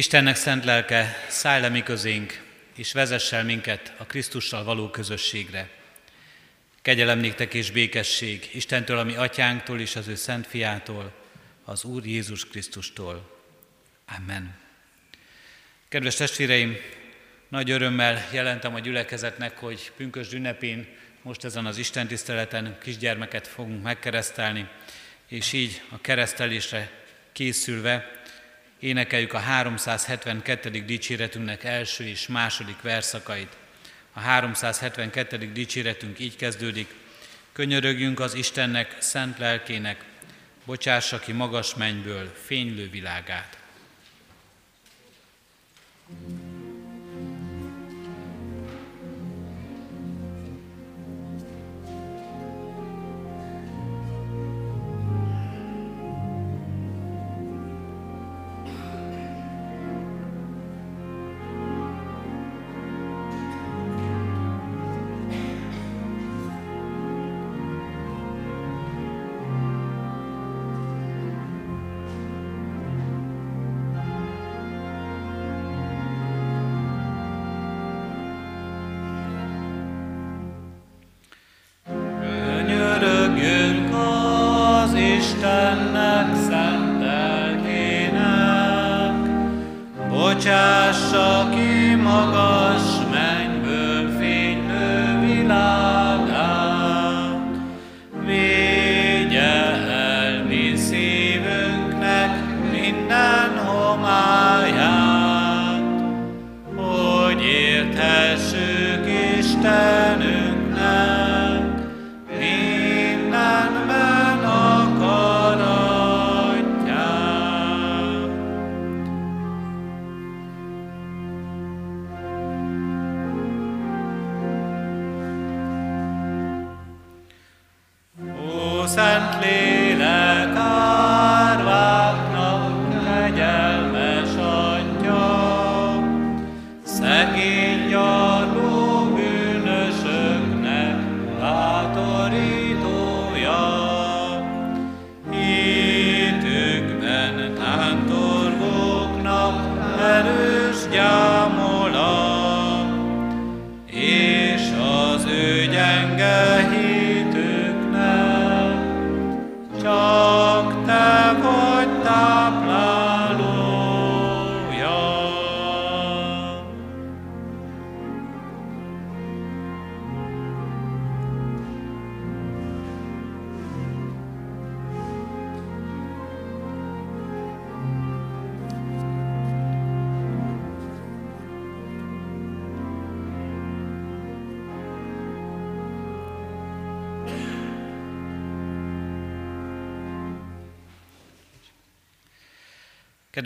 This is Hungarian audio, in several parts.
Istennek szent lelke, szállj le mi közénk, és vezess el minket a Krisztussal való közösségre. Kegyelem és békesség Istentől, ami atyánktól és az ő szent fiától, az Úr Jézus Krisztustól. Amen. Kedves testvéreim, nagy örömmel jelentem a gyülekezetnek, hogy pünkös ünnepén most ezen az Isten tiszteleten kisgyermeket fogunk megkeresztelni, és így a keresztelésre készülve énekeljük a 372. dicséretünknek első és második verszakait. A 372. dicséretünk így kezdődik. Könyörögjünk az Istennek, szent lelkének, bocsássa ki magas mennyből fénylő világát. thank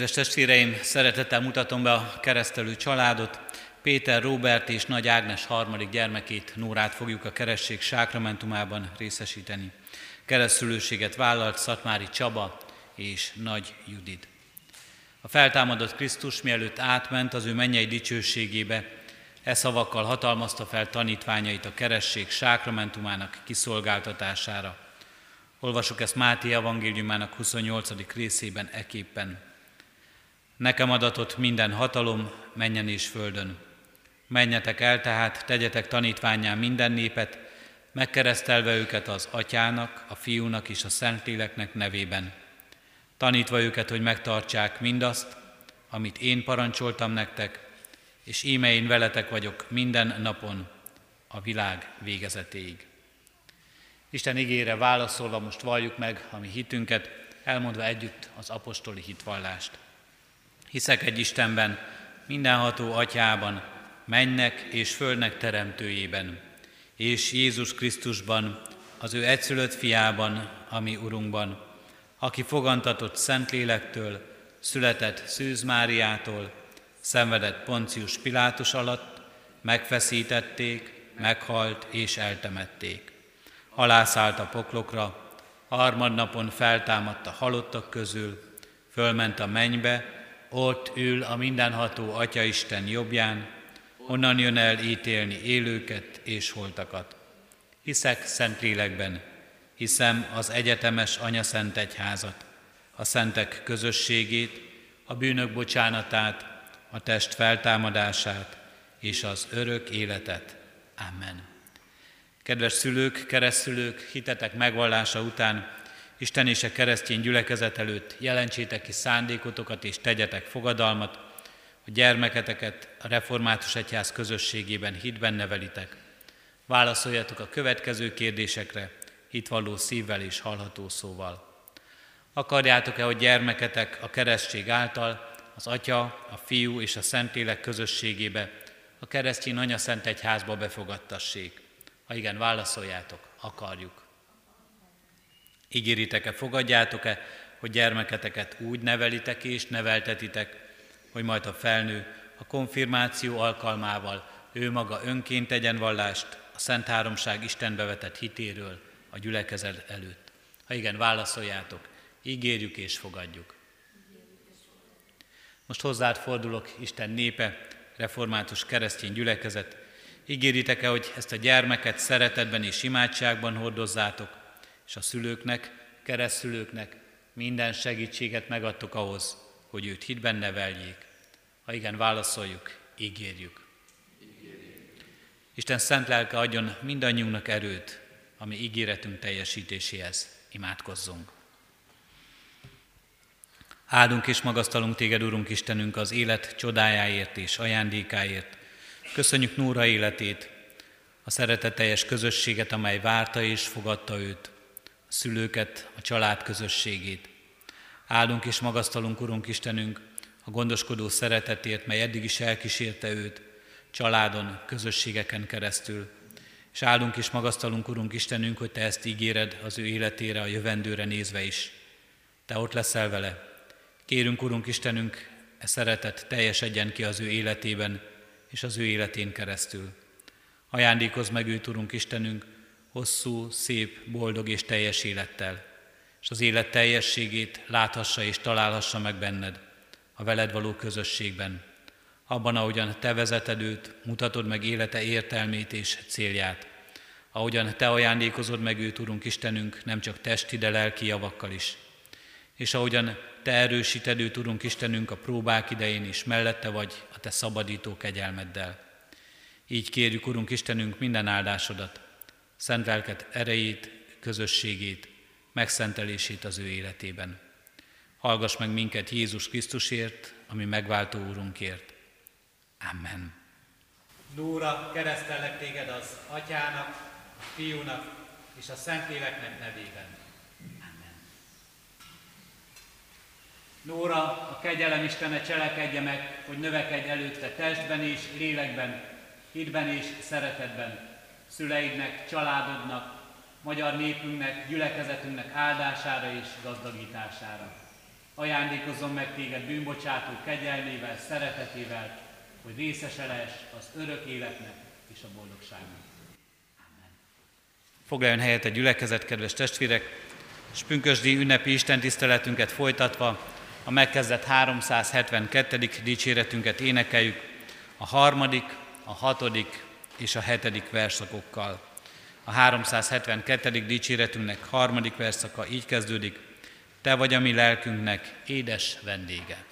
Kedves testvéreim, szeretettel mutatom be a keresztelő családot. Péter, Róbert és Nagy Ágnes harmadik gyermekét, Nórát fogjuk a keresség sákramentumában részesíteni. Keresztülőséget vállalt Szatmári Csaba és Nagy Judit. A feltámadott Krisztus mielőtt átment az ő mennyei dicsőségébe, e szavakkal hatalmazta fel tanítványait a keresség sákramentumának kiszolgáltatására. Olvasok ezt Máté evangéliumának 28. részében eképpen. Nekem adatott minden hatalom menjen és földön. Menjetek el tehát, tegyetek tanítványán minden népet, megkeresztelve őket az atyának, a fiúnak és a szentléleknek nevében. Tanítva őket, hogy megtartsák mindazt, amit én parancsoltam nektek, és íme én veletek vagyok minden napon, a világ végezetéig. Isten igére válaszolva most valljuk meg a mi hitünket, elmondva együtt az apostoli hitvallást. Hiszek egy Istenben, mindenható atyában, mennek és földnek teremtőjében, és Jézus Krisztusban, az ő egyszülött fiában, ami Urunkban, aki fogantatott Szentlélektől, született Szűz Máriától, szenvedett Poncius Pilátus alatt, megfeszítették, meghalt és eltemették. Alászállt a poklokra, harmadnapon feltámadt a halottak közül, fölment a mennybe, ott ül a mindenható Atyaisten jobbján, onnan jön el ítélni élőket és holtakat. Hiszek szent lélekben, hiszem az egyetemes Anya Szent Egyházat, a szentek közösségét, a bűnök bocsánatát, a test feltámadását és az örök életet. Amen. Kedves szülők, keresztülők, hitetek megvallása után Isten és a keresztény gyülekezet előtt jelentsétek ki szándékotokat és tegyetek fogadalmat, a gyermeketeket a református egyház közösségében hitben nevelitek. Válaszoljatok a következő kérdésekre, hitvalló szívvel és hallható szóval. Akarjátok-e, hogy gyermeketek a keresztség által az Atya, a Fiú és a Szentlélek közösségébe, a keresztény Anya Szent Egyházba befogadtassék? Ha igen, válaszoljátok, akarjuk. Ígéritek-e, fogadjátok-e, hogy gyermeketeket úgy nevelitek és neveltetitek, hogy majd a felnő a konfirmáció alkalmával ő maga önként tegyen vallást a Szent Háromság Istenbe vetett hitéről a gyülekezet előtt. Ha igen, válaszoljátok, ígérjük és fogadjuk. Most hozzád fordulok, Isten népe, református keresztény gyülekezet. Ígéritek-e, hogy ezt a gyermeket szeretetben és imádságban hordozzátok, és a szülőknek, keresztülőknek minden segítséget megadtok ahhoz, hogy őt hitben neveljék. Ha igen, válaszoljuk, ígérjük. Isten szent lelke adjon mindannyiunknak erőt, ami ígéretünk teljesítéséhez. Imádkozzunk. Áldunk és magasztalunk téged, Urunk Istenünk, az élet csodájáért és ajándékáért. Köszönjük Nóra életét, a szereteteljes közösséget, amely várta és fogadta őt, szülőket, a család közösségét. Áldunk és magasztalunk, Urunk Istenünk, a gondoskodó szeretetért, mely eddig is elkísérte őt, családon, közösségeken keresztül. És áldunk és magasztalunk, Urunk Istenünk, hogy Te ezt ígéred az ő életére, a jövendőre nézve is. Te ott leszel vele, Kérünk, Urunk Istenünk, e szeretet teljesedjen ki az ő életében és az ő életén keresztül. Ajándékozz meg őt, Urunk Istenünk, hosszú, szép, boldog és teljes élettel, és az élet teljességét láthassa és találhassa meg benned, a veled való közösségben, abban, ahogyan te vezeted őt, mutatod meg élete értelmét és célját, ahogyan te ajándékozod meg őt, Urunk Istenünk, nem csak testi, de lelki javakkal is, és ahogyan te erősíted őt, Urunk Istenünk, a próbák idején is, mellette vagy a Te szabadító kegyelmeddel. Így kérjük, Urunk Istenünk, minden áldásodat, szent lelket erejét, közösségét, megszentelését az ő életében. Hallgass meg minket Jézus Krisztusért, ami megváltó Úrunkért. Amen. Nóra, keresztellek téged az Atyának, Fiúnak és a Szentléleknek nevében. Nóra, a kegyelem Istene cselekedje meg, hogy növekedj előtte testben és lélekben, hitben és szeretetben, szüleidnek, családodnak, magyar népünknek, gyülekezetünknek áldására és gazdagítására. Ajándékozom meg téged bűnbocsátó kegyelmével, szeretetével, hogy részese lehess az örök életnek és a boldogságnak. Amen. Foglaljon helyet a gyülekezet, kedves testvérek, és pünkösdi ünnepi istentiszteletünket folytatva a megkezdett 372. dicséretünket énekeljük a harmadik, a hatodik és a hetedik verszakokkal. A 372. dicséretünknek harmadik verszaka így kezdődik, Te vagy a mi lelkünknek édes vendége.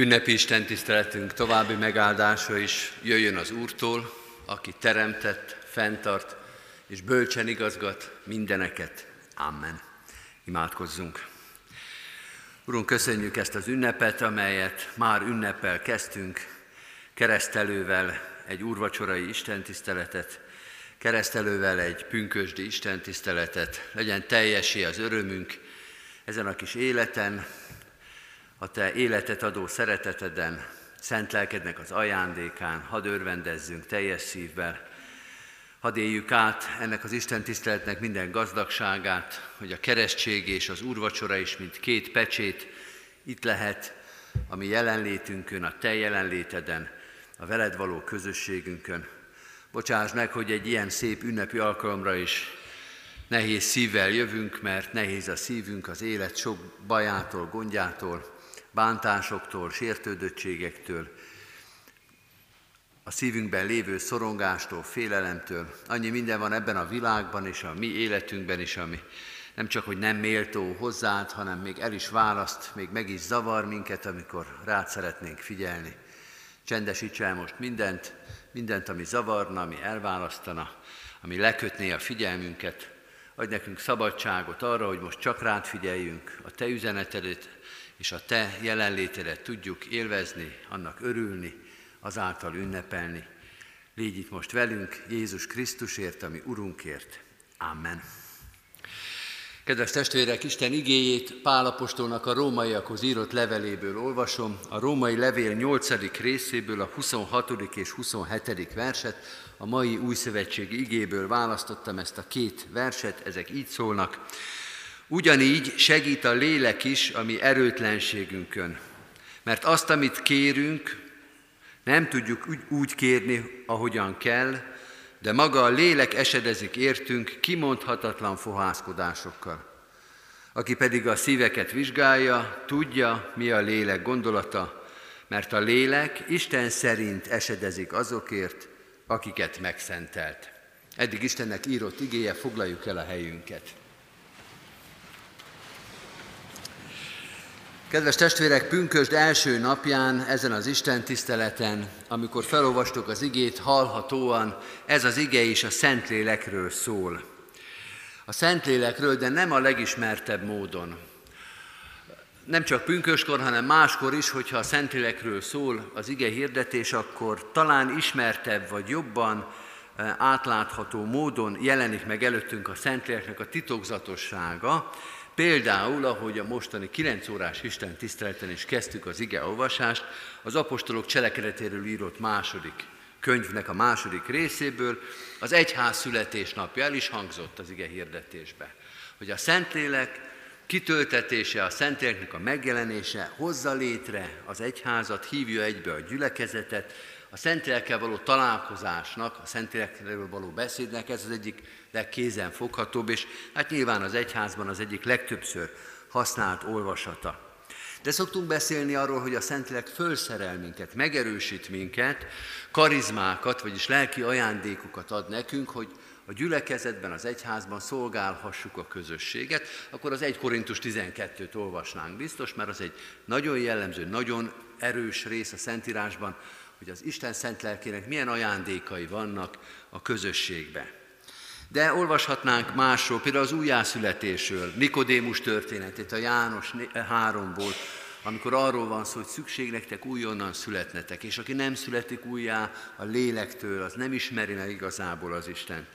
Ünnepi Isten tiszteletünk további megáldása is jöjjön az Úrtól, aki teremtett, fenntart és bölcsen igazgat mindeneket. Amen. Imádkozzunk. Urunk, köszönjük ezt az ünnepet, amelyet már ünnepel kezdtünk, keresztelővel egy úrvacsorai istentiszteletet, keresztelővel egy pünkösdi istentiszteletet, legyen teljesé az örömünk ezen a kis életen, a Te életet adó szereteteden, szent lelkednek az ajándékán, hadd örvendezzünk teljes szívvel, hadd éljük át ennek az Isten tiszteletnek minden gazdagságát, hogy a keresztség és az úrvacsora is, mint két pecsét, itt lehet a mi jelenlétünkön, a Te jelenléteden, a veled való közösségünkön. Bocsáss meg, hogy egy ilyen szép ünnepi alkalomra is nehéz szívvel jövünk, mert nehéz a szívünk az élet sok bajától, gondjától, bántásoktól, sértődöttségektől, a szívünkben lévő szorongástól, félelemtől. Annyi minden van ebben a világban és a mi életünkben is, ami nem csak, hogy nem méltó hozzád, hanem még el is választ, még meg is zavar minket, amikor rád szeretnénk figyelni. Csendesíts el most mindent, mindent, ami zavarna, ami elválasztana, ami lekötné a figyelmünket. Adj nekünk szabadságot arra, hogy most csak rád figyeljünk, a Te üzenetedet és a Te jelenlétedet tudjuk élvezni, annak örülni, azáltal ünnepelni. Légy itt most velünk, Jézus Krisztusért, ami Urunkért. Amen. Kedves testvérek, Isten igéjét Pálapostolnak a rómaiakhoz írott leveléből olvasom, a római levél 8. részéből a 26. és 27. verset, a mai új szövetségi igéből választottam ezt a két verset, ezek így szólnak. Ugyanígy segít a lélek is a mi erőtlenségünkön, mert azt, amit kérünk, nem tudjuk úgy kérni, ahogyan kell, de maga a lélek esedezik értünk kimondhatatlan fohászkodásokkal. Aki pedig a szíveket vizsgálja, tudja, mi a lélek gondolata, mert a lélek Isten szerint esedezik azokért, akiket megszentelt. Eddig Istennek írott igéje, foglaljuk el a helyünket. Kedves testvérek, pünkösd első napján, ezen az Isten tiszteleten, amikor felolvastuk az igét, hallhatóan ez az ige is a Szentlélekről szól. A Szentlélekről, de nem a legismertebb módon. Nem csak pünköskor, hanem máskor is, hogyha a Szentlélekről szól az ige hirdetés, akkor talán ismertebb vagy jobban eh, átlátható módon jelenik meg előttünk a Szentléleknek a titokzatossága, Például, ahogy a mostani 9 órás Isten tiszteleten is kezdtük az ige olvasást, az apostolok cselekedetéről írott második könyvnek a második részéből, az egyház születésnapja el is hangzott az ige hirdetésbe, hogy a Szentlélek kitöltetése, a Szentléleknek a megjelenése hozza létre az egyházat, hívja egybe a gyülekezetet, a Szentlélekkel való találkozásnak, a Szentlélekről való beszédnek ez az egyik legkézen foghatóbb, és hát nyilván az egyházban az egyik legtöbbször használt olvasata. De szoktunk beszélni arról, hogy a Szentlélek fölszerel minket, megerősít minket, karizmákat, vagyis lelki ajándékokat ad nekünk, hogy a gyülekezetben, az egyházban szolgálhassuk a közösséget, akkor az 1 Korintus 12-t olvasnánk biztos, mert az egy nagyon jellemző, nagyon erős rész a Szentírásban, hogy az Isten szent lelkének milyen ajándékai vannak a közösségben. De olvashatnánk másról, például az újjászületésről, Nikodémus történetét, a János 3-ból, amikor arról van szó, hogy szükség nektek újonnan születnetek, és aki nem születik újjá a lélektől, az nem ismeri meg igazából az Isten.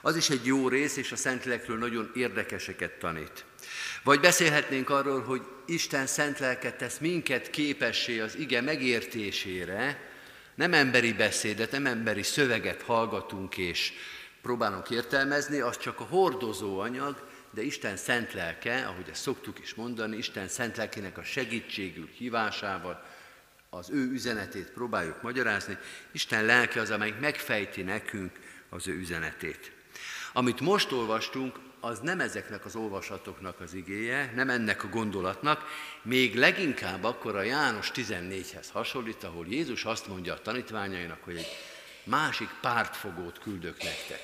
Az is egy jó rész, és a Szentlélekről nagyon érdekeseket tanít. Vagy beszélhetnénk arról, hogy Isten szent lelket tesz minket képessé az ige megértésére, nem emberi beszédet, nem emberi szöveget hallgatunk és próbálunk értelmezni, az csak a hordozó anyag, de Isten szent lelke, ahogy ezt szoktuk is mondani, Isten szent lelkének a segítségül hívásával az ő üzenetét próbáljuk magyarázni. Isten lelke az, amelyik megfejti nekünk az ő üzenetét. Amit most olvastunk, az nem ezeknek az olvasatoknak az igéje, nem ennek a gondolatnak, még leginkább akkor a János 14-hez hasonlít, ahol Jézus azt mondja a tanítványainak, hogy egy másik pártfogót küldök nektek.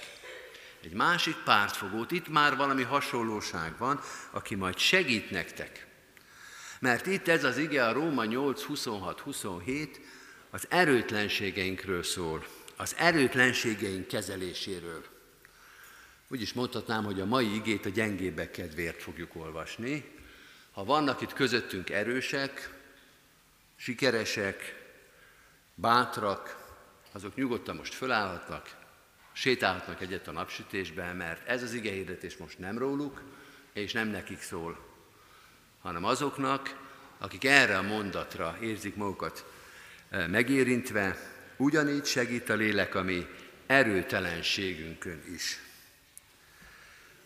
Egy másik pártfogót, itt már valami hasonlóság van, aki majd segít nektek. Mert itt ez az ige a Róma 8, 26-27 az erőtlenségeinkről szól, az erőtlenségeink kezeléséről. Úgy is mondhatnám, hogy a mai igét a gyengébbek kedvéért fogjuk olvasni. Ha vannak itt közöttünk erősek, sikeresek, bátrak, azok nyugodtan most fölállhatnak, sétálhatnak egyet a napsütésben, mert ez az igehirdetés most nem róluk, és nem nekik szól, hanem azoknak, akik erre a mondatra érzik magukat e, megérintve, ugyanígy segít a lélek a mi erőtelenségünkön is.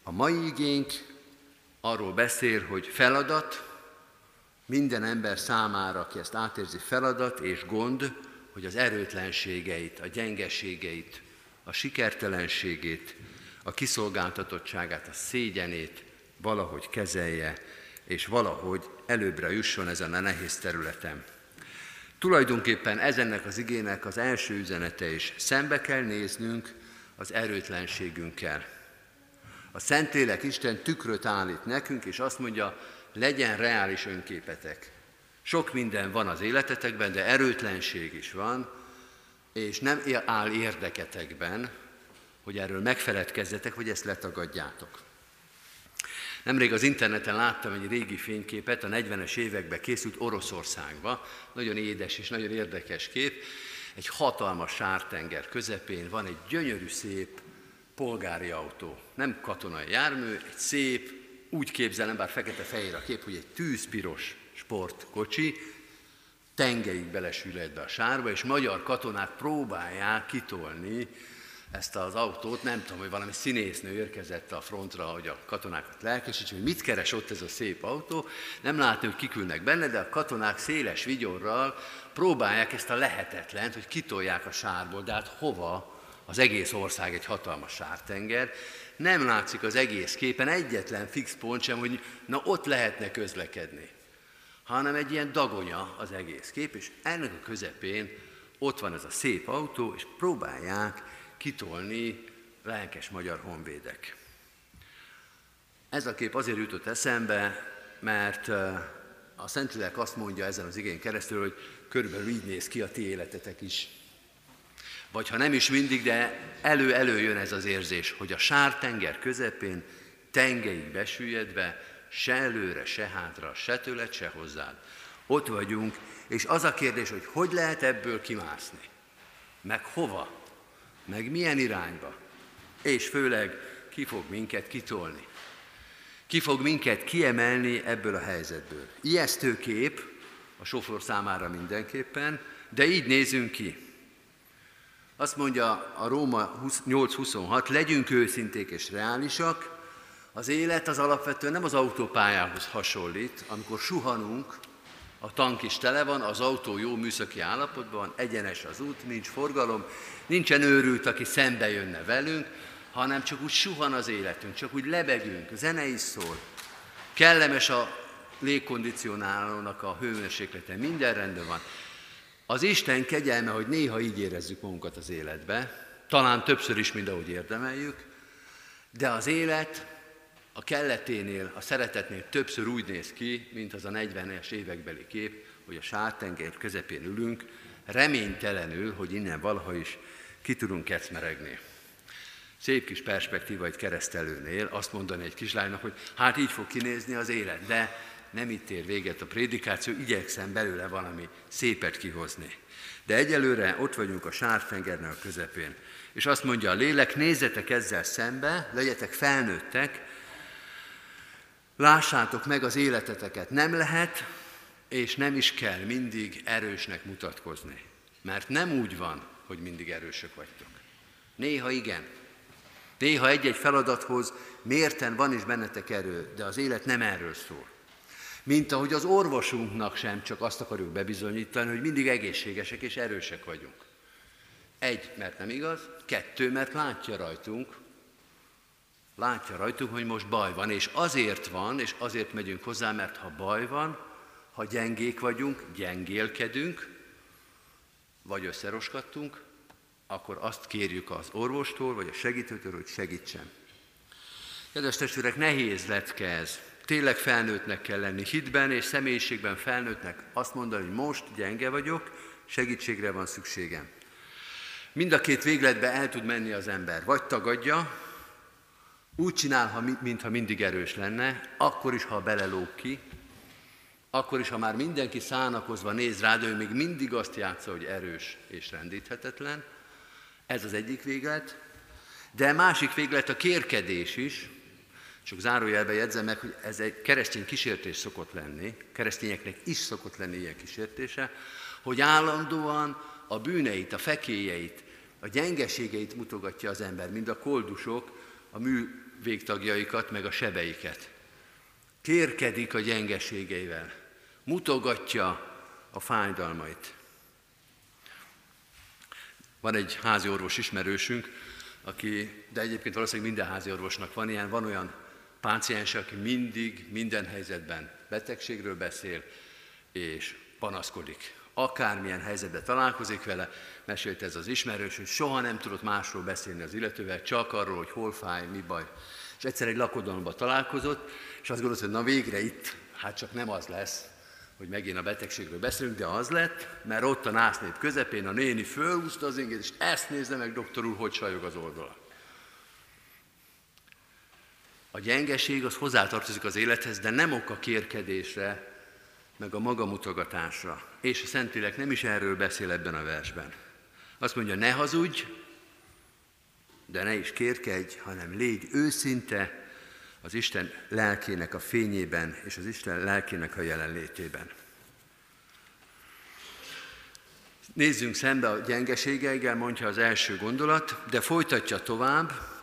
A mai igénk arról beszél, hogy feladat, minden ember számára, aki ezt átérzi, feladat és gond, hogy az erőtlenségeit, a gyengeségeit, a sikertelenségét, a kiszolgáltatottságát, a szégyenét valahogy kezelje, és valahogy előbbre jusson ezen a nehéz területen. Tulajdonképpen ezennek az igének az első üzenete is. Szembe kell néznünk az erőtlenségünkkel. A Szentlélek Isten tükröt állít nekünk, és azt mondja, legyen reális önképetek. Sok minden van az életetekben, de erőtlenség is van, és nem áll érdeketekben, hogy erről megfeledkezzetek, hogy ezt letagadjátok. Nemrég az interneten láttam egy régi fényképet, a 40-es években készült Oroszországba, nagyon édes és nagyon érdekes kép. Egy hatalmas sártenger közepén van egy gyönyörű szép polgári autó. Nem katonai jármű, egy szép, úgy képzelem, bár fekete-fehér a kép, hogy egy tűzpiros sportkocsi, tengeig belesülhet be a sárba, és magyar katonák próbálják kitolni ezt az autót, nem tudom, hogy valami színésznő érkezett a frontra, hogy a katonákat lelkesítse, hogy mit keres ott ez a szép autó, nem látni, hogy kikülnek benne, de a katonák széles vigyorral próbálják ezt a lehetetlent, hogy kitolják a sárból, de hát hova? Az egész ország egy hatalmas sártenger, nem látszik az egész képen egyetlen fix pont sem, hogy na ott lehetne közlekedni, hanem egy ilyen dagonya az egész kép, és ennek a közepén ott van ez a szép autó, és próbálják kitolni lelkes magyar honvédek. Ez a kép azért jutott eszembe, mert a Szentlélek azt mondja ezen az igény keresztül, hogy körülbelül így néz ki a ti életetek is. Vagy ha nem is mindig, de elő-elő jön ez az érzés, hogy a sártenger közepén, tengeig besüllyedve, se előre, se hátra, se tőled, se hozzád. Ott vagyunk, és az a kérdés, hogy hogy lehet ebből kimászni? Meg hova? meg milyen irányba, és főleg ki fog minket kitolni. Ki fog minket kiemelni ebből a helyzetből. Ijesztő kép a sofőr számára mindenképpen, de így nézünk ki. Azt mondja a Róma 8.26, legyünk őszinték és reálisak, az élet az alapvetően nem az autópályához hasonlít, amikor suhanunk, a tank is tele van, az autó jó műszaki állapotban van, egyenes az út, nincs forgalom, nincsen őrült, aki szembe jönne velünk, hanem csak úgy suhan az életünk, csak úgy lebegünk, a zene is szól. Kellemes a légkondicionálónak a hőmérséklete, minden rendben van. Az Isten kegyelme, hogy néha így érezzük magunkat az életbe, talán többször is, mint ahogy érdemeljük, de az élet a kelleténél, a szeretetnél többször úgy néz ki, mint az a 40-es évekbeli kép, hogy a sártenger közepén ülünk, reménytelenül, hogy innen valaha is ki tudunk kecmeregni. Szép kis perspektíva egy keresztelőnél azt mondani egy kislánynak, hogy hát így fog kinézni az élet, de nem itt ér véget a prédikáció, igyekszem belőle valami szépet kihozni. De egyelőre ott vagyunk a sártengernek a közepén. És azt mondja a lélek, nézzetek ezzel szembe, legyetek felnőttek, Lássátok meg az életeteket. Nem lehet, és nem is kell mindig erősnek mutatkozni. Mert nem úgy van, hogy mindig erősök vagytok. Néha igen. Néha egy-egy feladathoz mérten van is bennetek erő, de az élet nem erről szól. Mint ahogy az orvosunknak sem csak azt akarjuk bebizonyítani, hogy mindig egészségesek és erősek vagyunk. Egy, mert nem igaz, kettő, mert látja rajtunk, látja rajtunk, hogy most baj van, és azért van, és azért megyünk hozzá, mert ha baj van, ha gyengék vagyunk, gyengélkedünk, vagy összeroskadtunk, akkor azt kérjük az orvostól, vagy a segítőtől, hogy segítsen. Kedves testvérek, nehéz lecke ez. Tényleg felnőttnek kell lenni hitben és személyiségben felnőttnek azt mondani, hogy most gyenge vagyok, segítségre van szükségem. Mind a két végletbe el tud menni az ember. Vagy tagadja, úgy csinál, mintha mindig erős lenne, akkor is, ha belelóg ki, akkor is, ha már mindenki szánakozva néz rá, de ő még mindig azt játsza, hogy erős és rendíthetetlen. Ez az egyik véglet. De másik véglet a kérkedés is, csak zárójelbe jegyzem meg, hogy ez egy keresztény kísértés szokott lenni, keresztényeknek is szokott lenni ilyen kísértése, hogy állandóan a bűneit, a fekélyeit, a gyengeségeit mutogatja az ember, mind a koldusok, a mű végtagjaikat, meg a sebeiket. Kérkedik a gyengeségeivel, mutogatja a fájdalmait. Van egy házi orvos ismerősünk, aki, de egyébként valószínűleg minden házi orvosnak van ilyen, van olyan páciens, aki mindig, minden helyzetben betegségről beszél, és panaszkodik. Akármilyen helyzetben találkozik vele, mesélt ez az ismerős, hogy soha nem tudott másról beszélni az illetővel, csak arról, hogy hol fáj, mi baj. És egyszer egy lakodalomba találkozott, és azt gondolta, hogy na végre itt, hát csak nem az lesz, hogy megint a betegségről beszélünk, de az lett, mert ott a násznép közepén a néni fölhúzta az ingét, és ezt nézze meg, doktor úr, hogy sajog az oldala. A gyengeség az hozzátartozik az élethez, de nem ok a kérkedésre, meg a magamutogatásra. És a Szentlélek nem is erről beszél ebben a versben. Azt mondja, ne hazudj, de ne is kérkedj, hanem légy őszinte az Isten lelkének a fényében és az Isten lelkének a jelenlétében. Nézzünk szembe a gyengeségeivel, mondja az első gondolat, de folytatja tovább.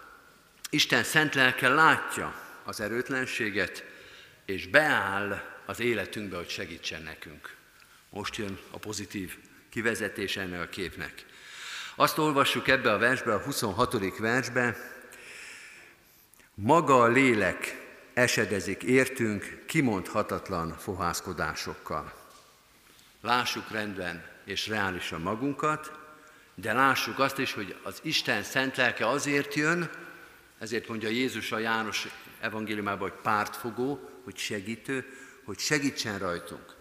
Isten szent lelke látja az erőtlenséget, és beáll az életünkbe, hogy segítsen nekünk. Most jön a pozitív kivezetés ennek a képnek. Azt olvassuk ebbe a versbe, a 26. versbe, maga a lélek esedezik értünk kimondhatatlan fohászkodásokkal. Lássuk rendben és reálisan magunkat, de lássuk azt is, hogy az Isten szent lelke azért jön, ezért mondja Jézus a János evangéliumában, hogy pártfogó, hogy segítő, hogy segítsen rajtunk.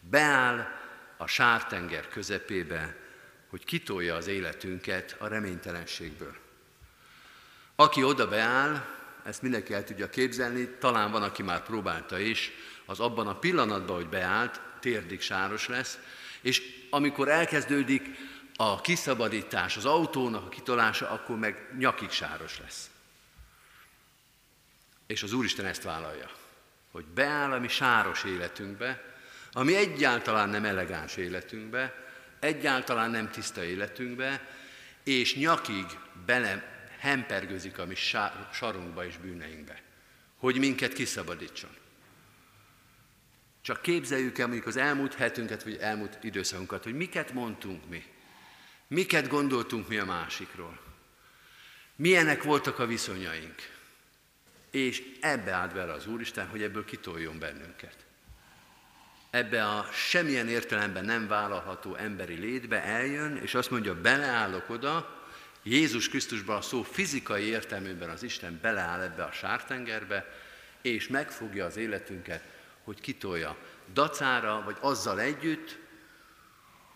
Beáll a sártenger közepébe, hogy kitolja az életünket a reménytelenségből. Aki oda beáll, ezt mindenki el tudja képzelni, talán van, aki már próbálta is, az abban a pillanatban, hogy beállt, térdig sáros lesz, és amikor elkezdődik a kiszabadítás, az autónak a kitolása, akkor meg nyakig sáros lesz. És az Úristen ezt vállalja, hogy beáll a mi sáros életünkbe, ami egyáltalán nem elegáns életünkbe, egyáltalán nem tiszta életünkbe, és nyakig bele hempergőzik a mi sarunkba és bűneinkbe, hogy minket kiszabadítson. Csak képzeljük el mondjuk az elmúlt hetünket, vagy elmúlt időszakunkat, hogy miket mondtunk mi, miket gondoltunk mi a másikról, milyenek voltak a viszonyaink, és ebbe állt vele az Úristen, hogy ebből kitoljon bennünket. Ebbe a semmilyen értelemben nem vállalható emberi létbe eljön, és azt mondja, beleállok oda, Jézus Krisztusban a szó fizikai értelmében az Isten beleáll ebbe a sártengerbe, és megfogja az életünket, hogy kitolja dacára, vagy azzal együtt,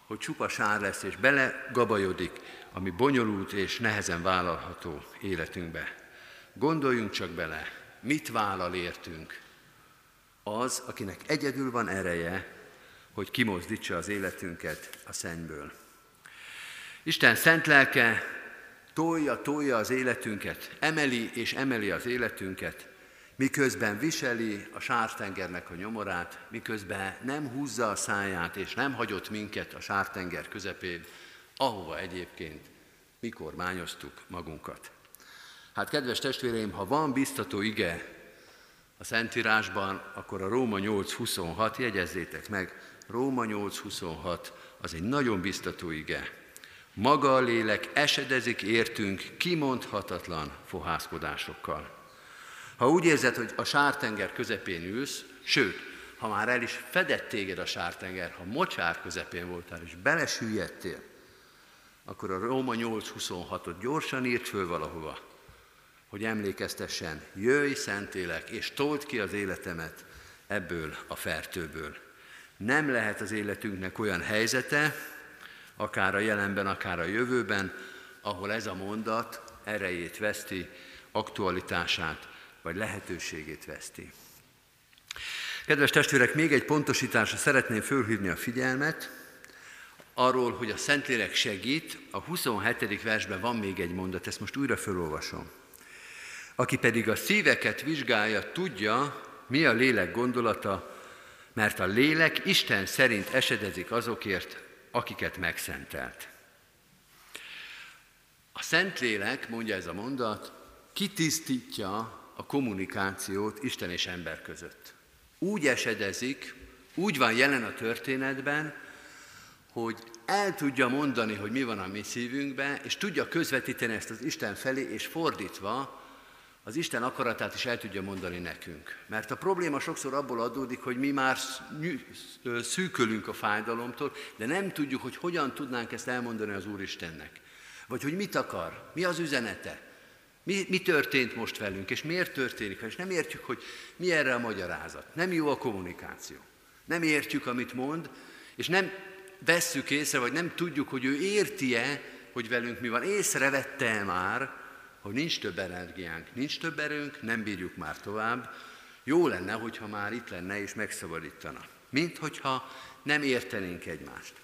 hogy csupa sár lesz, és belegabajodik, ami bonyolult és nehezen vállalható életünkbe. Gondoljunk csak bele, mit vállal értünk az, akinek egyedül van ereje, hogy kimozdítsa az életünket a szennyből. Isten szent lelke tolja, tolja az életünket, emeli és emeli az életünket, miközben viseli a sártengernek a nyomorát, miközben nem húzza a száját és nem hagyott minket a sártenger közepén, ahova egyébként mi kormányoztuk magunkat. Hát kedves testvéreim, ha van biztató ige a Szentírásban, akkor a Róma 8.26, jegyezzétek meg, Róma 8.26 az egy nagyon biztató ige. Maga a lélek esedezik értünk kimondhatatlan fohászkodásokkal. Ha úgy érzed, hogy a sártenger közepén ülsz, sőt, ha már el is fedett téged a sártenger, ha mocsár közepén voltál és belesüllyedtél, akkor a Róma 8.26-ot gyorsan írt föl valahova, hogy emlékeztessen, jöjj Szentélek, és told ki az életemet ebből a fertőből. Nem lehet az életünknek olyan helyzete, akár a jelenben, akár a jövőben, ahol ez a mondat erejét veszti, aktualitását vagy lehetőségét veszti. Kedves testvérek, még egy pontosításra szeretném fölhívni a figyelmet, arról, hogy a Szentlélek segít, a 27. versben van még egy mondat, ezt most újra felolvasom. Aki pedig a szíveket vizsgálja, tudja, mi a lélek gondolata, mert a lélek Isten szerint esedezik azokért, akiket megszentelt. A Szentlélek, mondja ez a mondat, kitisztítja a kommunikációt Isten és ember között. Úgy esedezik, úgy van jelen a történetben, hogy el tudja mondani, hogy mi van a mi szívünkben, és tudja közvetíteni ezt az Isten felé, és fordítva az Isten akaratát is el tudja mondani nekünk. Mert a probléma sokszor abból adódik, hogy mi már szűkölünk a fájdalomtól, de nem tudjuk, hogy hogyan tudnánk ezt elmondani az Úristennek. Vagy hogy mit akar, mi az üzenete, mi, mi történt most velünk, és miért történik, és nem értjük, hogy mi erre a magyarázat. Nem jó a kommunikáció. Nem értjük, amit mond, és nem vesszük észre, vagy nem tudjuk, hogy ő érti-e, hogy velünk mi van. Észrevette-e már, hogy nincs több energiánk, nincs több erőnk, nem bírjuk már tovább. Jó lenne, hogyha már itt lenne és megszabadítana. Mint hogyha nem értenénk egymást.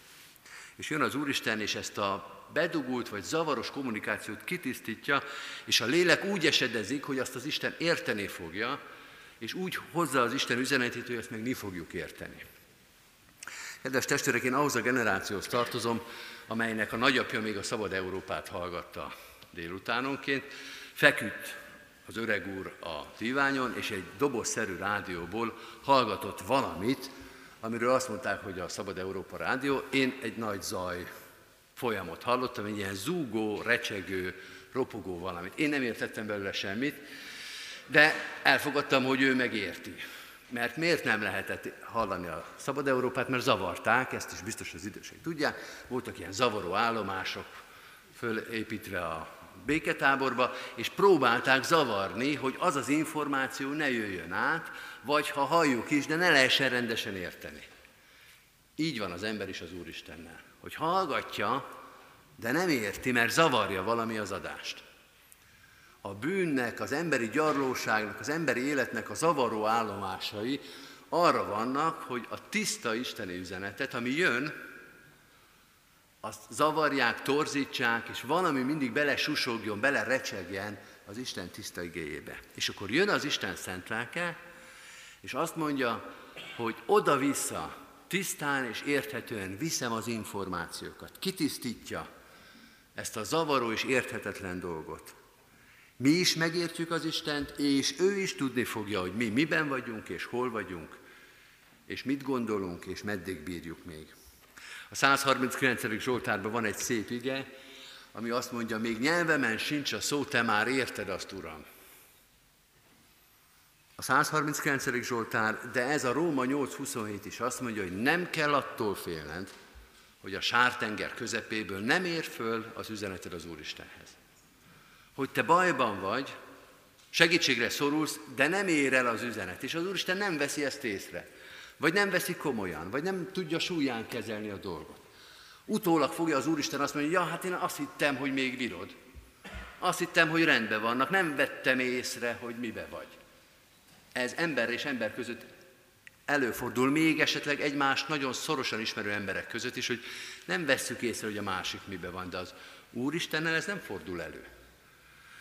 És jön az Úristen, és ezt a bedugult vagy zavaros kommunikációt kitisztítja, és a lélek úgy esedezik, hogy azt az Isten érteni fogja, és úgy hozza az Isten üzenetét, hogy ezt meg mi fogjuk érteni. Kedves testvérek, én ahhoz a generációhoz tartozom, amelynek a nagyapja még a Szabad Európát hallgatta délutánonként. Feküdt az öreg úr a diványon, és egy dobozszerű rádióból hallgatott valamit, amiről azt mondták, hogy a Szabad Európa rádió. Én egy nagy zaj folyamot hallottam, egy ilyen zúgó, recsegő, ropogó valamit. Én nem értettem belőle semmit, de elfogadtam, hogy ő megérti. Mert miért nem lehetett hallani a Szabad Európát? Mert zavarták, ezt is biztos az idősek tudják. Voltak ilyen zavaró állomások fölépítve a béketáborba, és próbálták zavarni, hogy az az információ ne jöjjön át, vagy ha halljuk is, de ne lehessen rendesen érteni. Így van az ember is az Úristennel hogy hallgatja, de nem érti, mert zavarja valami az adást. A bűnnek, az emberi gyarlóságnak, az emberi életnek a zavaró állomásai arra vannak, hogy a tiszta isteni üzenetet, ami jön, azt zavarják, torzítsák, és valami mindig bele susogjon, bele recsegjen az Isten tiszta igéjébe. És akkor jön az Isten szent lelke, és azt mondja, hogy oda-vissza tisztán és érthetően viszem az információkat. Kitisztítja ezt a zavaró és érthetetlen dolgot. Mi is megértjük az Istent, és ő is tudni fogja, hogy mi miben vagyunk, és hol vagyunk, és mit gondolunk, és meddig bírjuk még. A 139. Zsoltárban van egy szép ige, ami azt mondja, még nyelvemen sincs a szó, te már érted azt, Uram. A 139. Zsoltár, de ez a Róma 8.27 is azt mondja, hogy nem kell attól félned, hogy a sártenger közepéből nem ér föl az üzeneted az Úristenhez. Hogy te bajban vagy, segítségre szorulsz, de nem ér el az üzenet, és az Úristen nem veszi ezt észre, vagy nem veszi komolyan, vagy nem tudja súlyán kezelni a dolgot. Utólag fogja az Úristen azt mondani, ja, hát én azt hittem, hogy még bírod. Azt hittem, hogy rendben vannak, nem vettem észre, hogy mibe vagy. Ez ember és ember között előfordul, még esetleg egymást nagyon szorosan ismerő emberek között is, hogy nem vesszük észre, hogy a másik mibe van, de az Úristennel ez nem fordul elő.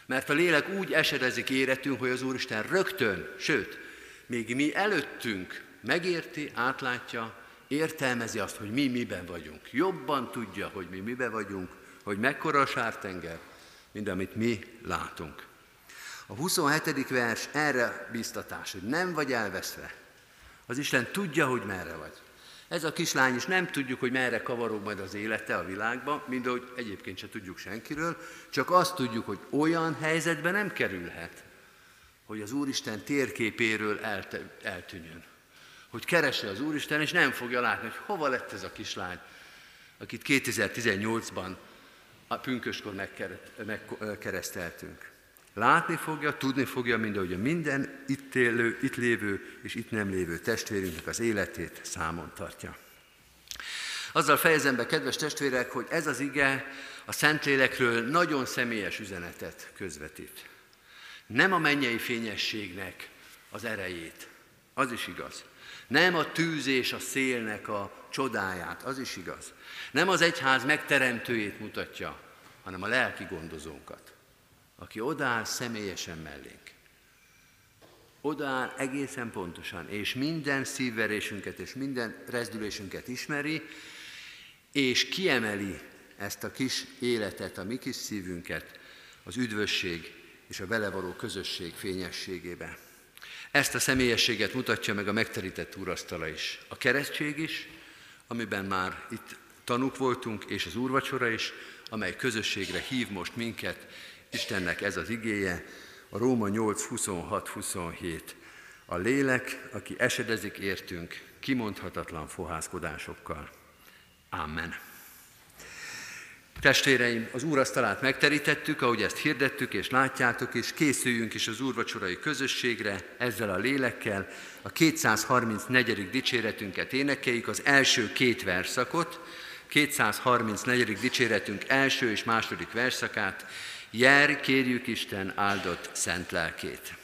Mert a lélek úgy esedezik éretünk, hogy az Úristen rögtön, sőt, még mi előttünk megérti, átlátja, értelmezi azt, hogy mi miben vagyunk. Jobban tudja, hogy mi miben vagyunk, hogy mekkora a sártenger, mint amit mi látunk. A 27. vers erre biztatás, hogy nem vagy elveszve. Az Isten tudja, hogy merre vagy. Ez a kislány is nem tudjuk, hogy merre kavarog majd az élete a világban, mint ahogy egyébként se tudjuk senkiről, csak azt tudjuk, hogy olyan helyzetben nem kerülhet, hogy az Úristen térképéről eltűnjön. Hogy keresse az Úristen, és nem fogja látni, hogy hova lett ez a kislány, akit 2018-ban a pünköskor megkereszteltünk. Látni fogja, tudni fogja, mind ahogy a minden itt élő, itt lévő és itt nem lévő testvérünknek az életét számon tartja. Azzal fejezem be, kedves testvérek, hogy ez az ige a Szentlélekről nagyon személyes üzenetet közvetít. Nem a mennyei fényességnek az erejét, az is igaz. Nem a tűz és a szélnek a csodáját, az is igaz. Nem az egyház megteremtőjét mutatja, hanem a lelki gondozónkat, aki odáll személyesen mellénk. Odaáll egészen pontosan, és minden szívverésünket és minden rezdülésünket ismeri, és kiemeli ezt a kis életet, a mi kis szívünket az üdvösség és a vele való közösség fényességébe. Ezt a személyességet mutatja meg a megterített úrasztala is. A keresztség is, amiben már itt tanúk voltunk, és az úrvacsora is, amely közösségre hív most minket. Istennek ez az igéje, a Róma 8, 26, 27. A lélek, aki esedezik értünk, kimondhatatlan fohászkodásokkal. Amen. Testvéreim, az úrasztalát megterítettük, ahogy ezt hirdettük, és látjátok, és készüljünk is az úrvacsorai közösségre ezzel a lélekkel. A 234. dicséretünket énekeljük, az első két verszakot, 234. dicséretünk első és második verszakát, Jár, kérjük Isten áldott szent lelkét.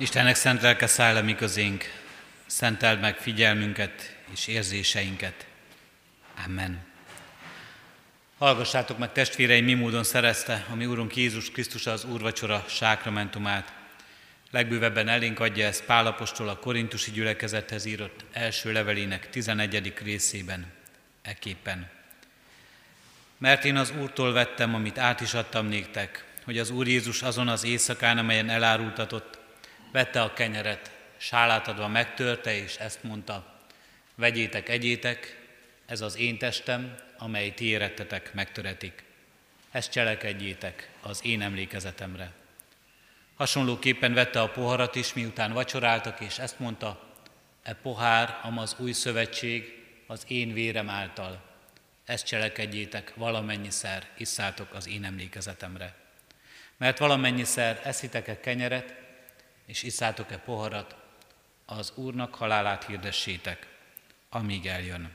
Istennek szent lelke száll a mi közénk, szenteld meg figyelmünket és érzéseinket. Amen. Hallgassátok meg testvéreim, mi módon szerezte a mi Úrunk Jézus Krisztus az Úrvacsora sákramentumát. Legbővebben elénk adja ezt Pálapostól a korintusi gyülekezethez írott első levelének 11. részében, eképpen. Mert én az Úrtól vettem, amit át is adtam néktek, hogy az Úr Jézus azon az éjszakán, amelyen elárultatott, vette a kenyeret, sálát adva megtörte, és ezt mondta, vegyétek, egyétek, ez az én testem, amely ti érettetek, megtöretik. Ezt cselekedjétek az én emlékezetemre. Hasonlóképpen vette a poharat is, miután vacsoráltak, és ezt mondta, e pohár, amaz új szövetség, az én vérem által. Ezt cselekedjétek, valamennyiszer isszátok az én emlékezetemre. Mert valamennyiszer eszitek-e kenyeret, és iszátok-e poharat, az Úrnak halálát hirdessétek, amíg eljön.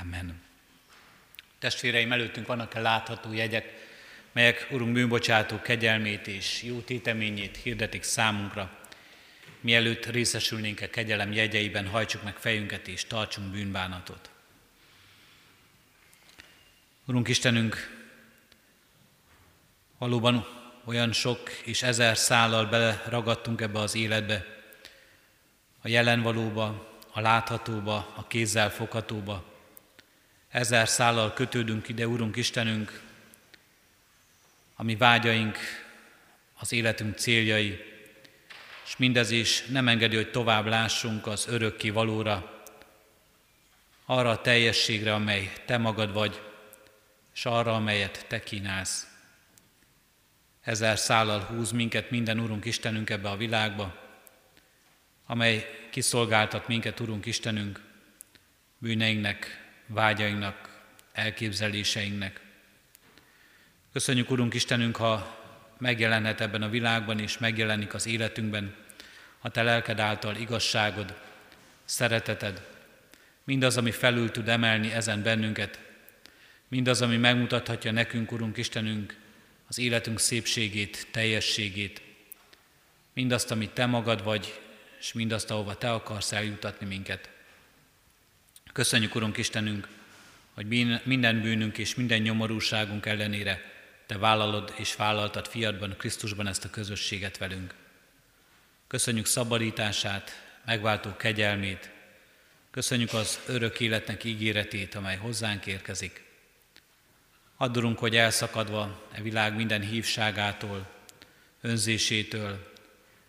Amen. Testvéreim, előttünk vannak-e látható jegyek, melyek Urunk bűnbocsátó kegyelmét és jó téteményét hirdetik számunkra. Mielőtt részesülnénk a kegyelem jegyeiben, hajtsuk meg fejünket és tartsunk bűnbánatot. Urunk Istenünk, valóban olyan sok és ezer szállal beleragadtunk ebbe az életbe, a jelen valóba, a láthatóba, a kézzel foghatóba. Ezer szállal kötődünk ide, Urunk Istenünk, ami vágyaink, az életünk céljai, és mindez is nem engedi, hogy tovább lássunk az örökké valóra, arra a teljességre, amely Te magad vagy, és arra, amelyet Te kínálsz. Ezer szállal húz minket minden Urunk Istenünk ebbe a világba, amely kiszolgáltat minket, Urunk Istenünk, bűneinknek, vágyainknak, elképzeléseinknek. Köszönjük, Urunk Istenünk, ha megjelenhet ebben a világban, és megjelenik az életünkben a Te lelked által igazságod, szereteted, mindaz, ami felül tud emelni ezen bennünket, mindaz, ami megmutathatja nekünk, Urunk Istenünk, az életünk szépségét, teljességét, mindazt, amit Te magad vagy, és mindazt, ahova Te akarsz eljutatni minket. Köszönjük, Urunk Istenünk, hogy minden bűnünk és minden nyomorúságunk ellenére Te vállalod és vállaltad fiadban, Krisztusban ezt a közösséget velünk. Köszönjük szabadítását, megváltó kegyelmét, köszönjük az örök életnek ígéretét, amely hozzánk érkezik. Addurunk, hogy elszakadva e világ minden hívságától, önzésétől,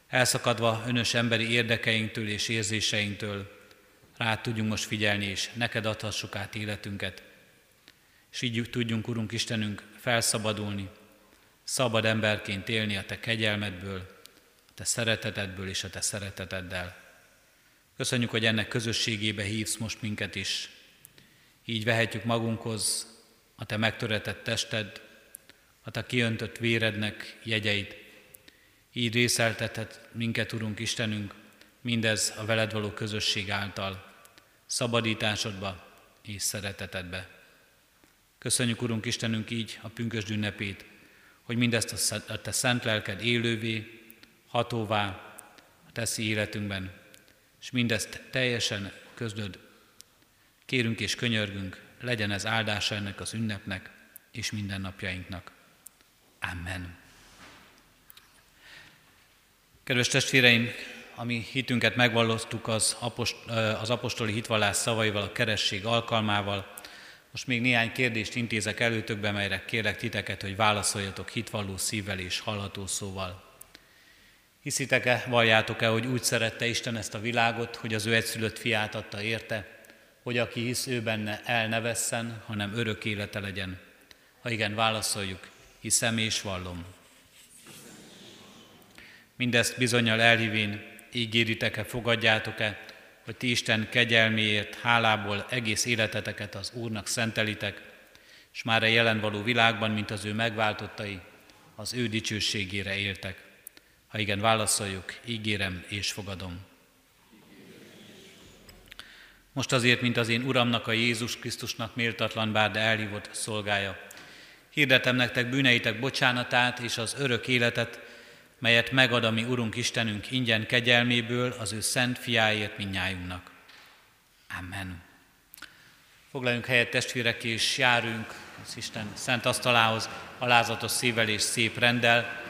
elszakadva önös emberi érdekeinktől és érzéseinktől, rá tudjunk most figyelni, és neked adhassuk át életünket. És így tudjunk, Urunk Istenünk, felszabadulni, szabad emberként élni a Te kegyelmedből, a Te szeretetedből és a Te szereteteddel. Köszönjük, hogy ennek közösségébe hívsz most minket is. Így vehetjük magunkhoz a Te megtöretett tested, a Te kiöntött vérednek jegyeit. Így részeltethet minket, Urunk Istenünk, mindez a veled való közösség által, szabadításodba és szeretetedbe. Köszönjük, Urunk Istenünk, így a pünkösd ünnepét, hogy mindezt a Te szent lelked élővé, hatóvá teszi életünkben, és mindezt teljesen közlöd. Kérünk és könyörgünk, legyen ez áldása ennek az ünnepnek és mindennapjainknak. Amen. Kedves testvéreim, ami hitünket megvallottuk az, apost, az apostoli hitvallás szavaival, a keresség alkalmával. Most még néhány kérdést intézek előtökbe, melyre kérlek titeket, hogy válaszoljatok hitvalló szívvel és hallható szóval. Hiszitek-e, valljátok-e, hogy úgy szerette Isten ezt a világot, hogy az ő egyszülött fiát adta érte, hogy aki hisz ő benne el ne vesszen, hanem örök élete legyen? Ha igen, válaszoljuk, hiszem és vallom. Mindezt bizonyal elhívén ígéritek-e, fogadjátok-e, hogy ti Isten kegyelméért, hálából egész életeteket az Úrnak szentelitek, és már a jelen való világban, mint az ő megváltottai, az ő dicsőségére éltek. Ha igen, válaszoljuk, ígérem és fogadom. Most azért, mint az én Uramnak, a Jézus Krisztusnak méltatlan bár, de elhívott szolgája. Hirdetem nektek bűneitek bocsánatát és az örök életet, melyet megad a mi Urunk Istenünk ingyen kegyelméből az ő szent fiáért minnyájunknak. Amen. Foglaljunk helyet testvérek, és járunk az Isten szent asztalához alázatos szívvel és szép rendel.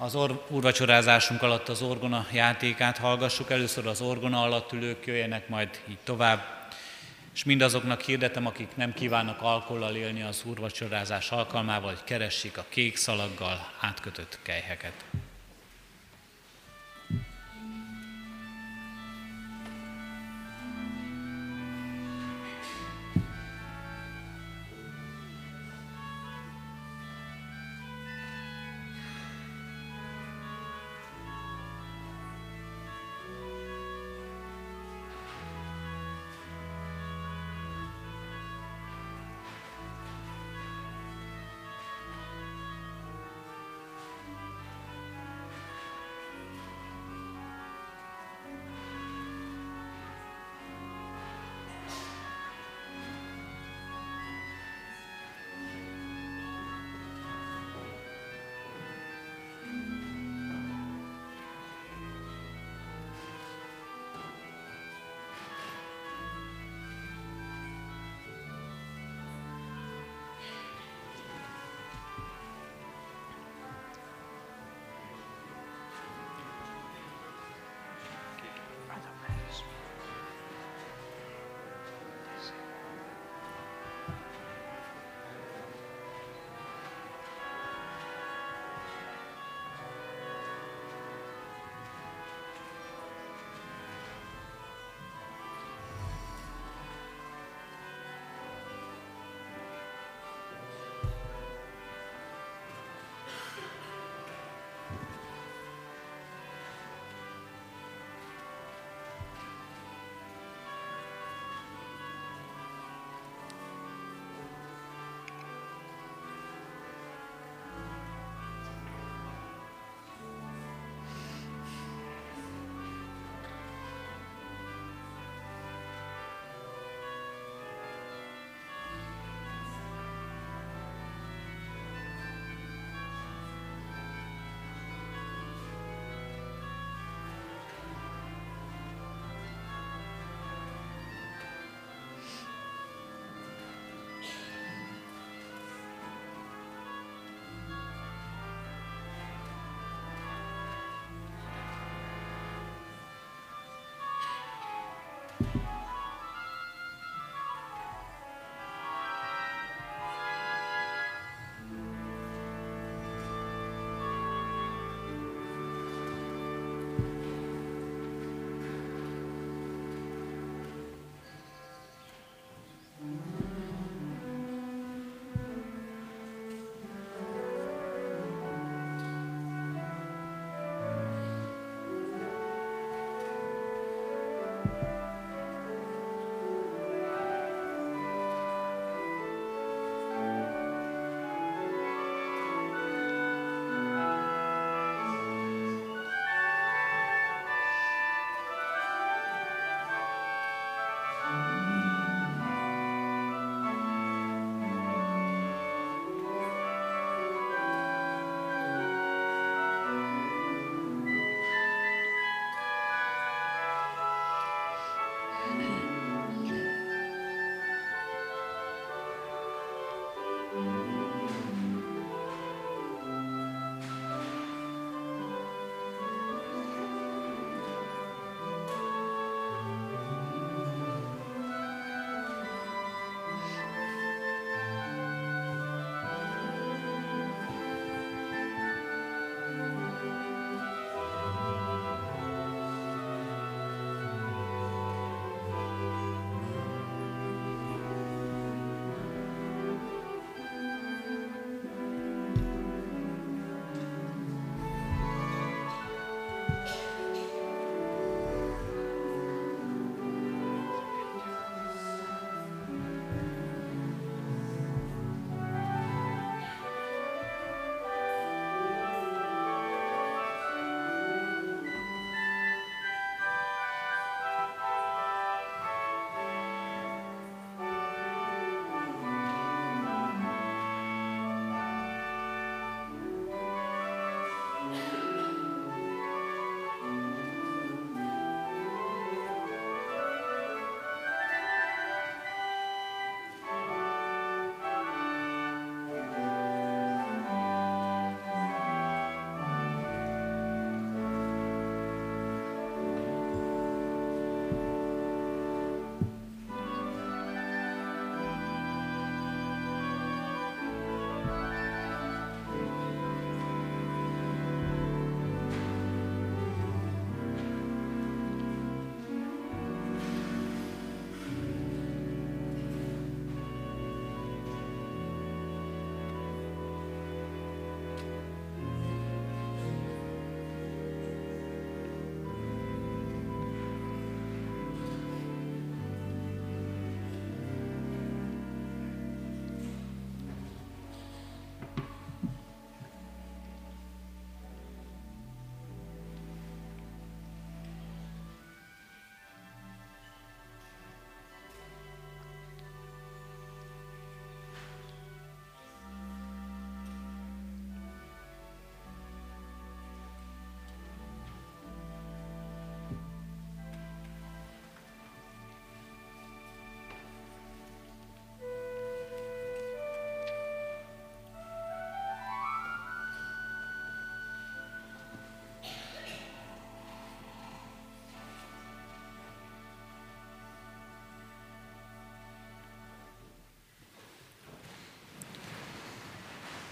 Az or- úrvacsorázásunk alatt az orgona játékát hallgassuk. Először az orgona alatt ülők jöjjenek majd így tovább. És mindazoknak hirdetem, akik nem kívánnak alkollal élni az úrvacsorázás alkalmával, hogy keressék a kék szalaggal átkötött kejheket.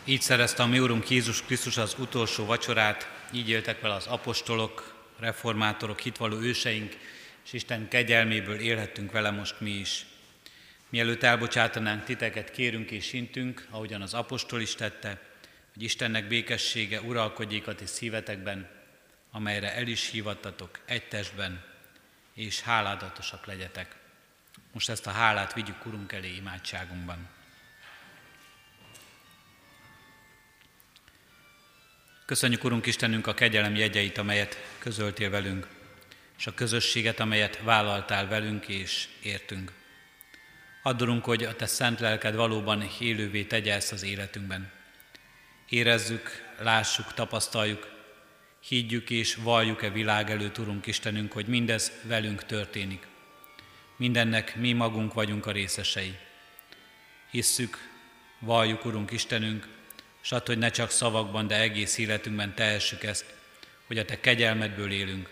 Így szerezte a mi Úrunk Jézus Krisztus az utolsó vacsorát, így éltek vele az apostolok, reformátorok, hitvaló őseink, és Isten kegyelméből élhettünk vele most mi is. Mielőtt elbocsátanánk titeket, kérünk és intünk, ahogyan az apostol is tette, hogy Istennek békessége uralkodjék a ti szívetekben, amelyre el is hívattatok egy testben, és háládatosak legyetek. Most ezt a hálát vigyük Urunk elé imádságunkban. Köszönjük, Urunk Istenünk, a kegyelem jegyeit, amelyet közöltél velünk, és a közösséget, amelyet vállaltál velünk és értünk. Addurunk, hogy a Te szent lelked valóban élővé tegye ezt az életünkben. Érezzük, lássuk, tapasztaljuk, higgyük és valljuk-e világ előtt, Urunk Istenünk, hogy mindez velünk történik. Mindennek mi magunk vagyunk a részesei. Hisszük, valljuk, Urunk Istenünk, s add, hogy ne csak szavakban, de egész életünkben tehessük ezt, hogy a Te kegyelmedből élünk,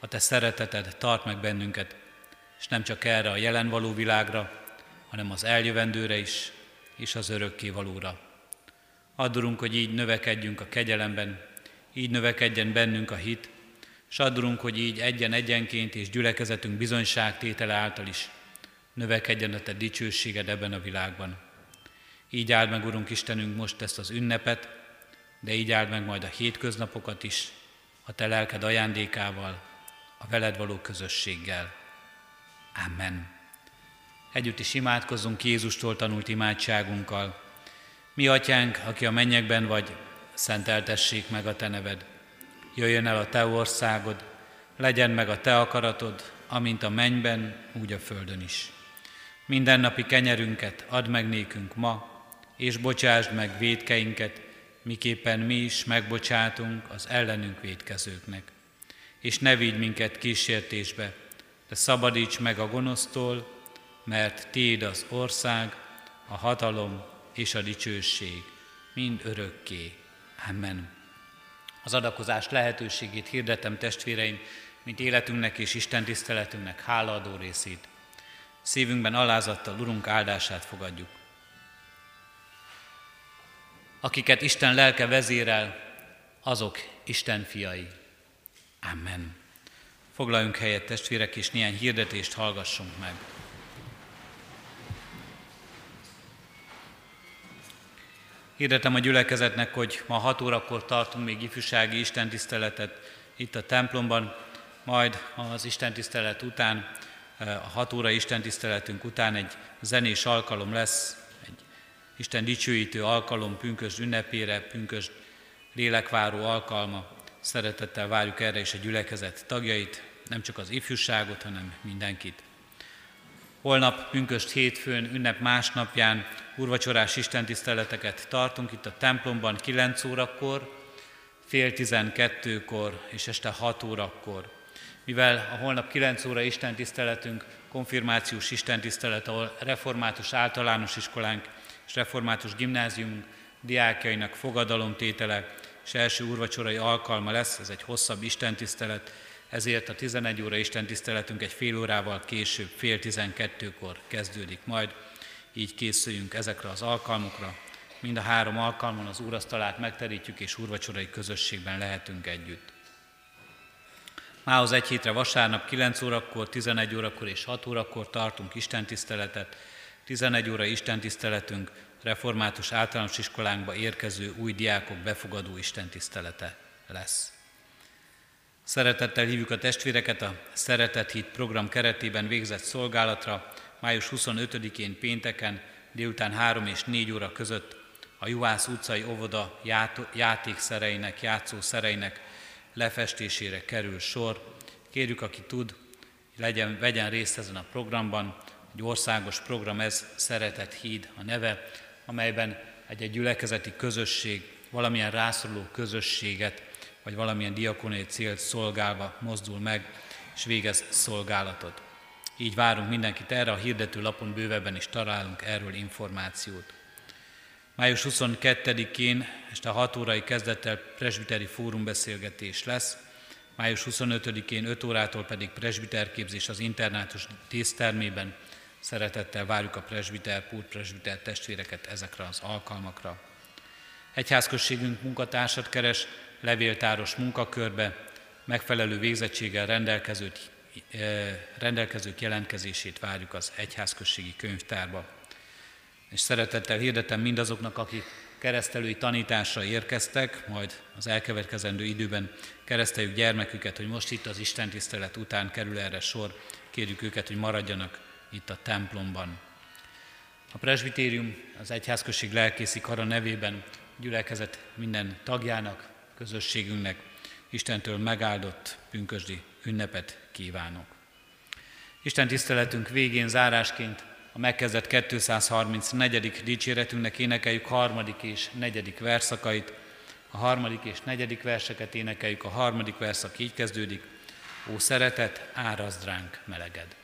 a Te szereteted tart meg bennünket, és nem csak erre a jelen való világra, hanem az eljövendőre is, és az örökké valóra. Addurunk, hogy így növekedjünk a kegyelemben, így növekedjen bennünk a hit, és addurunk, hogy így egyen-egyenként és gyülekezetünk bizonyságtétele által is növekedjen a Te dicsőséged ebben a világban. Így áld meg, Urunk Istenünk, most ezt az ünnepet, de így áld meg majd a hétköznapokat is, a Te lelked ajándékával, a veled való közösséggel. Amen. Együtt is imádkozzunk Jézustól tanult imádságunkkal. Mi, Atyánk, aki a mennyekben vagy, szenteltessék meg a Te neved. Jöjjön el a Te országod, legyen meg a Te akaratod, amint a mennyben, úgy a földön is. Mindennapi kenyerünket add meg nékünk ma, és bocsásd meg védkeinket, miképpen mi is megbocsátunk az ellenünk védkezőknek. És ne vigy minket kísértésbe, de szabadíts meg a gonosztól, mert Téd az ország, a hatalom és a dicsőség, mind örökké. Amen. Az adakozás lehetőségét hirdetem testvéreim, mint életünknek és Isten tiszteletünknek hálaadó részét. Szívünkben alázattal Urunk áldását fogadjuk akiket Isten lelke vezérel, azok Isten fiai. Amen. Foglaljunk helyet, testvérek, és néhány hirdetést hallgassunk meg. Hirdetem a gyülekezetnek, hogy ma 6 órakor tartunk még ifjúsági istentiszteletet itt a templomban, majd az istentisztelet után, a 6 óra istentiszteletünk után egy zenés alkalom lesz, Isten dicsőítő alkalom pünkös ünnepére, pünkös lélekváró alkalma. Szeretettel várjuk erre is a gyülekezet tagjait, nem csak az ifjúságot, hanem mindenkit. Holnap pünköst hétfőn, ünnep másnapján urvacsorás istentiszteleteket tartunk itt a templomban 9 órakor, fél 12-kor és este 6 órakor. Mivel a holnap 9 óra istentiszteletünk konfirmációs istentisztelet, ahol református általános iskolánk és református gimnázium diákjainak fogadalomtétele és első úrvacsorai alkalma lesz, ez egy hosszabb istentisztelet, ezért a 11 óra istentiszteletünk egy fél órával később, fél 12-kor kezdődik majd, így készüljünk ezekre az alkalmukra. Mind a három alkalmon az úrasztalát megterítjük, és úrvacsorai közösségben lehetünk együtt. Mához egy hétre vasárnap 9 órakor, 11 órakor és 6 órakor tartunk istentiszteletet, 11 óra istentiszteletünk, református általános iskolánkba érkező új diákok befogadó istentisztelete lesz. Szeretettel hívjuk a testvéreket a Szeretet Hit program keretében végzett szolgálatra május 25-én pénteken délután 3 és 4 óra között a Juhász utcai óvoda játékszereinek, játszószereinek lefestésére kerül sor. Kérjük, aki tud, legyen, vegyen részt ezen a programban, egy országos program, ez Szeretett Híd a neve, amelyben egy-egy gyülekezeti közösség, valamilyen rászoruló közösséget, vagy valamilyen diakoniai célt szolgálva mozdul meg, és végez szolgálatot. Így várunk mindenkit erre, a hirdető lapon bővebben is találunk erről információt. Május 22-én este 6 órai kezdettel presbiteri fórumbeszélgetés lesz, május 25-én 5 órától pedig presbiterképzés az internátus dísztermében, Szeretettel várjuk a presbiter, presbiter testvéreket ezekre az alkalmakra. Egyházközségünk munkatársat keres levéltáros munkakörbe, megfelelő végzettséggel rendelkezőt, rendelkezők jelentkezését várjuk az egyházközségi könyvtárba. És szeretettel hirdetem mindazoknak, akik keresztelői tanításra érkeztek, majd az elkövetkezendő időben kereszteljük gyermeküket, hogy most itt az Isten tisztelet után kerül erre sor, kérjük őket, hogy maradjanak itt a templomban. A presbitérium az egyházközség lelkészi kara nevében gyülekezet minden tagjának, közösségünknek Istentől megáldott pünkösdi ünnepet kívánok. Isten tiszteletünk végén zárásként a megkezdett 234. dicséretünknek énekeljük harmadik és negyedik verszakait. A harmadik és negyedik verseket énekeljük, a harmadik verszak így kezdődik. Ó szeretet, árazd ránk meleged!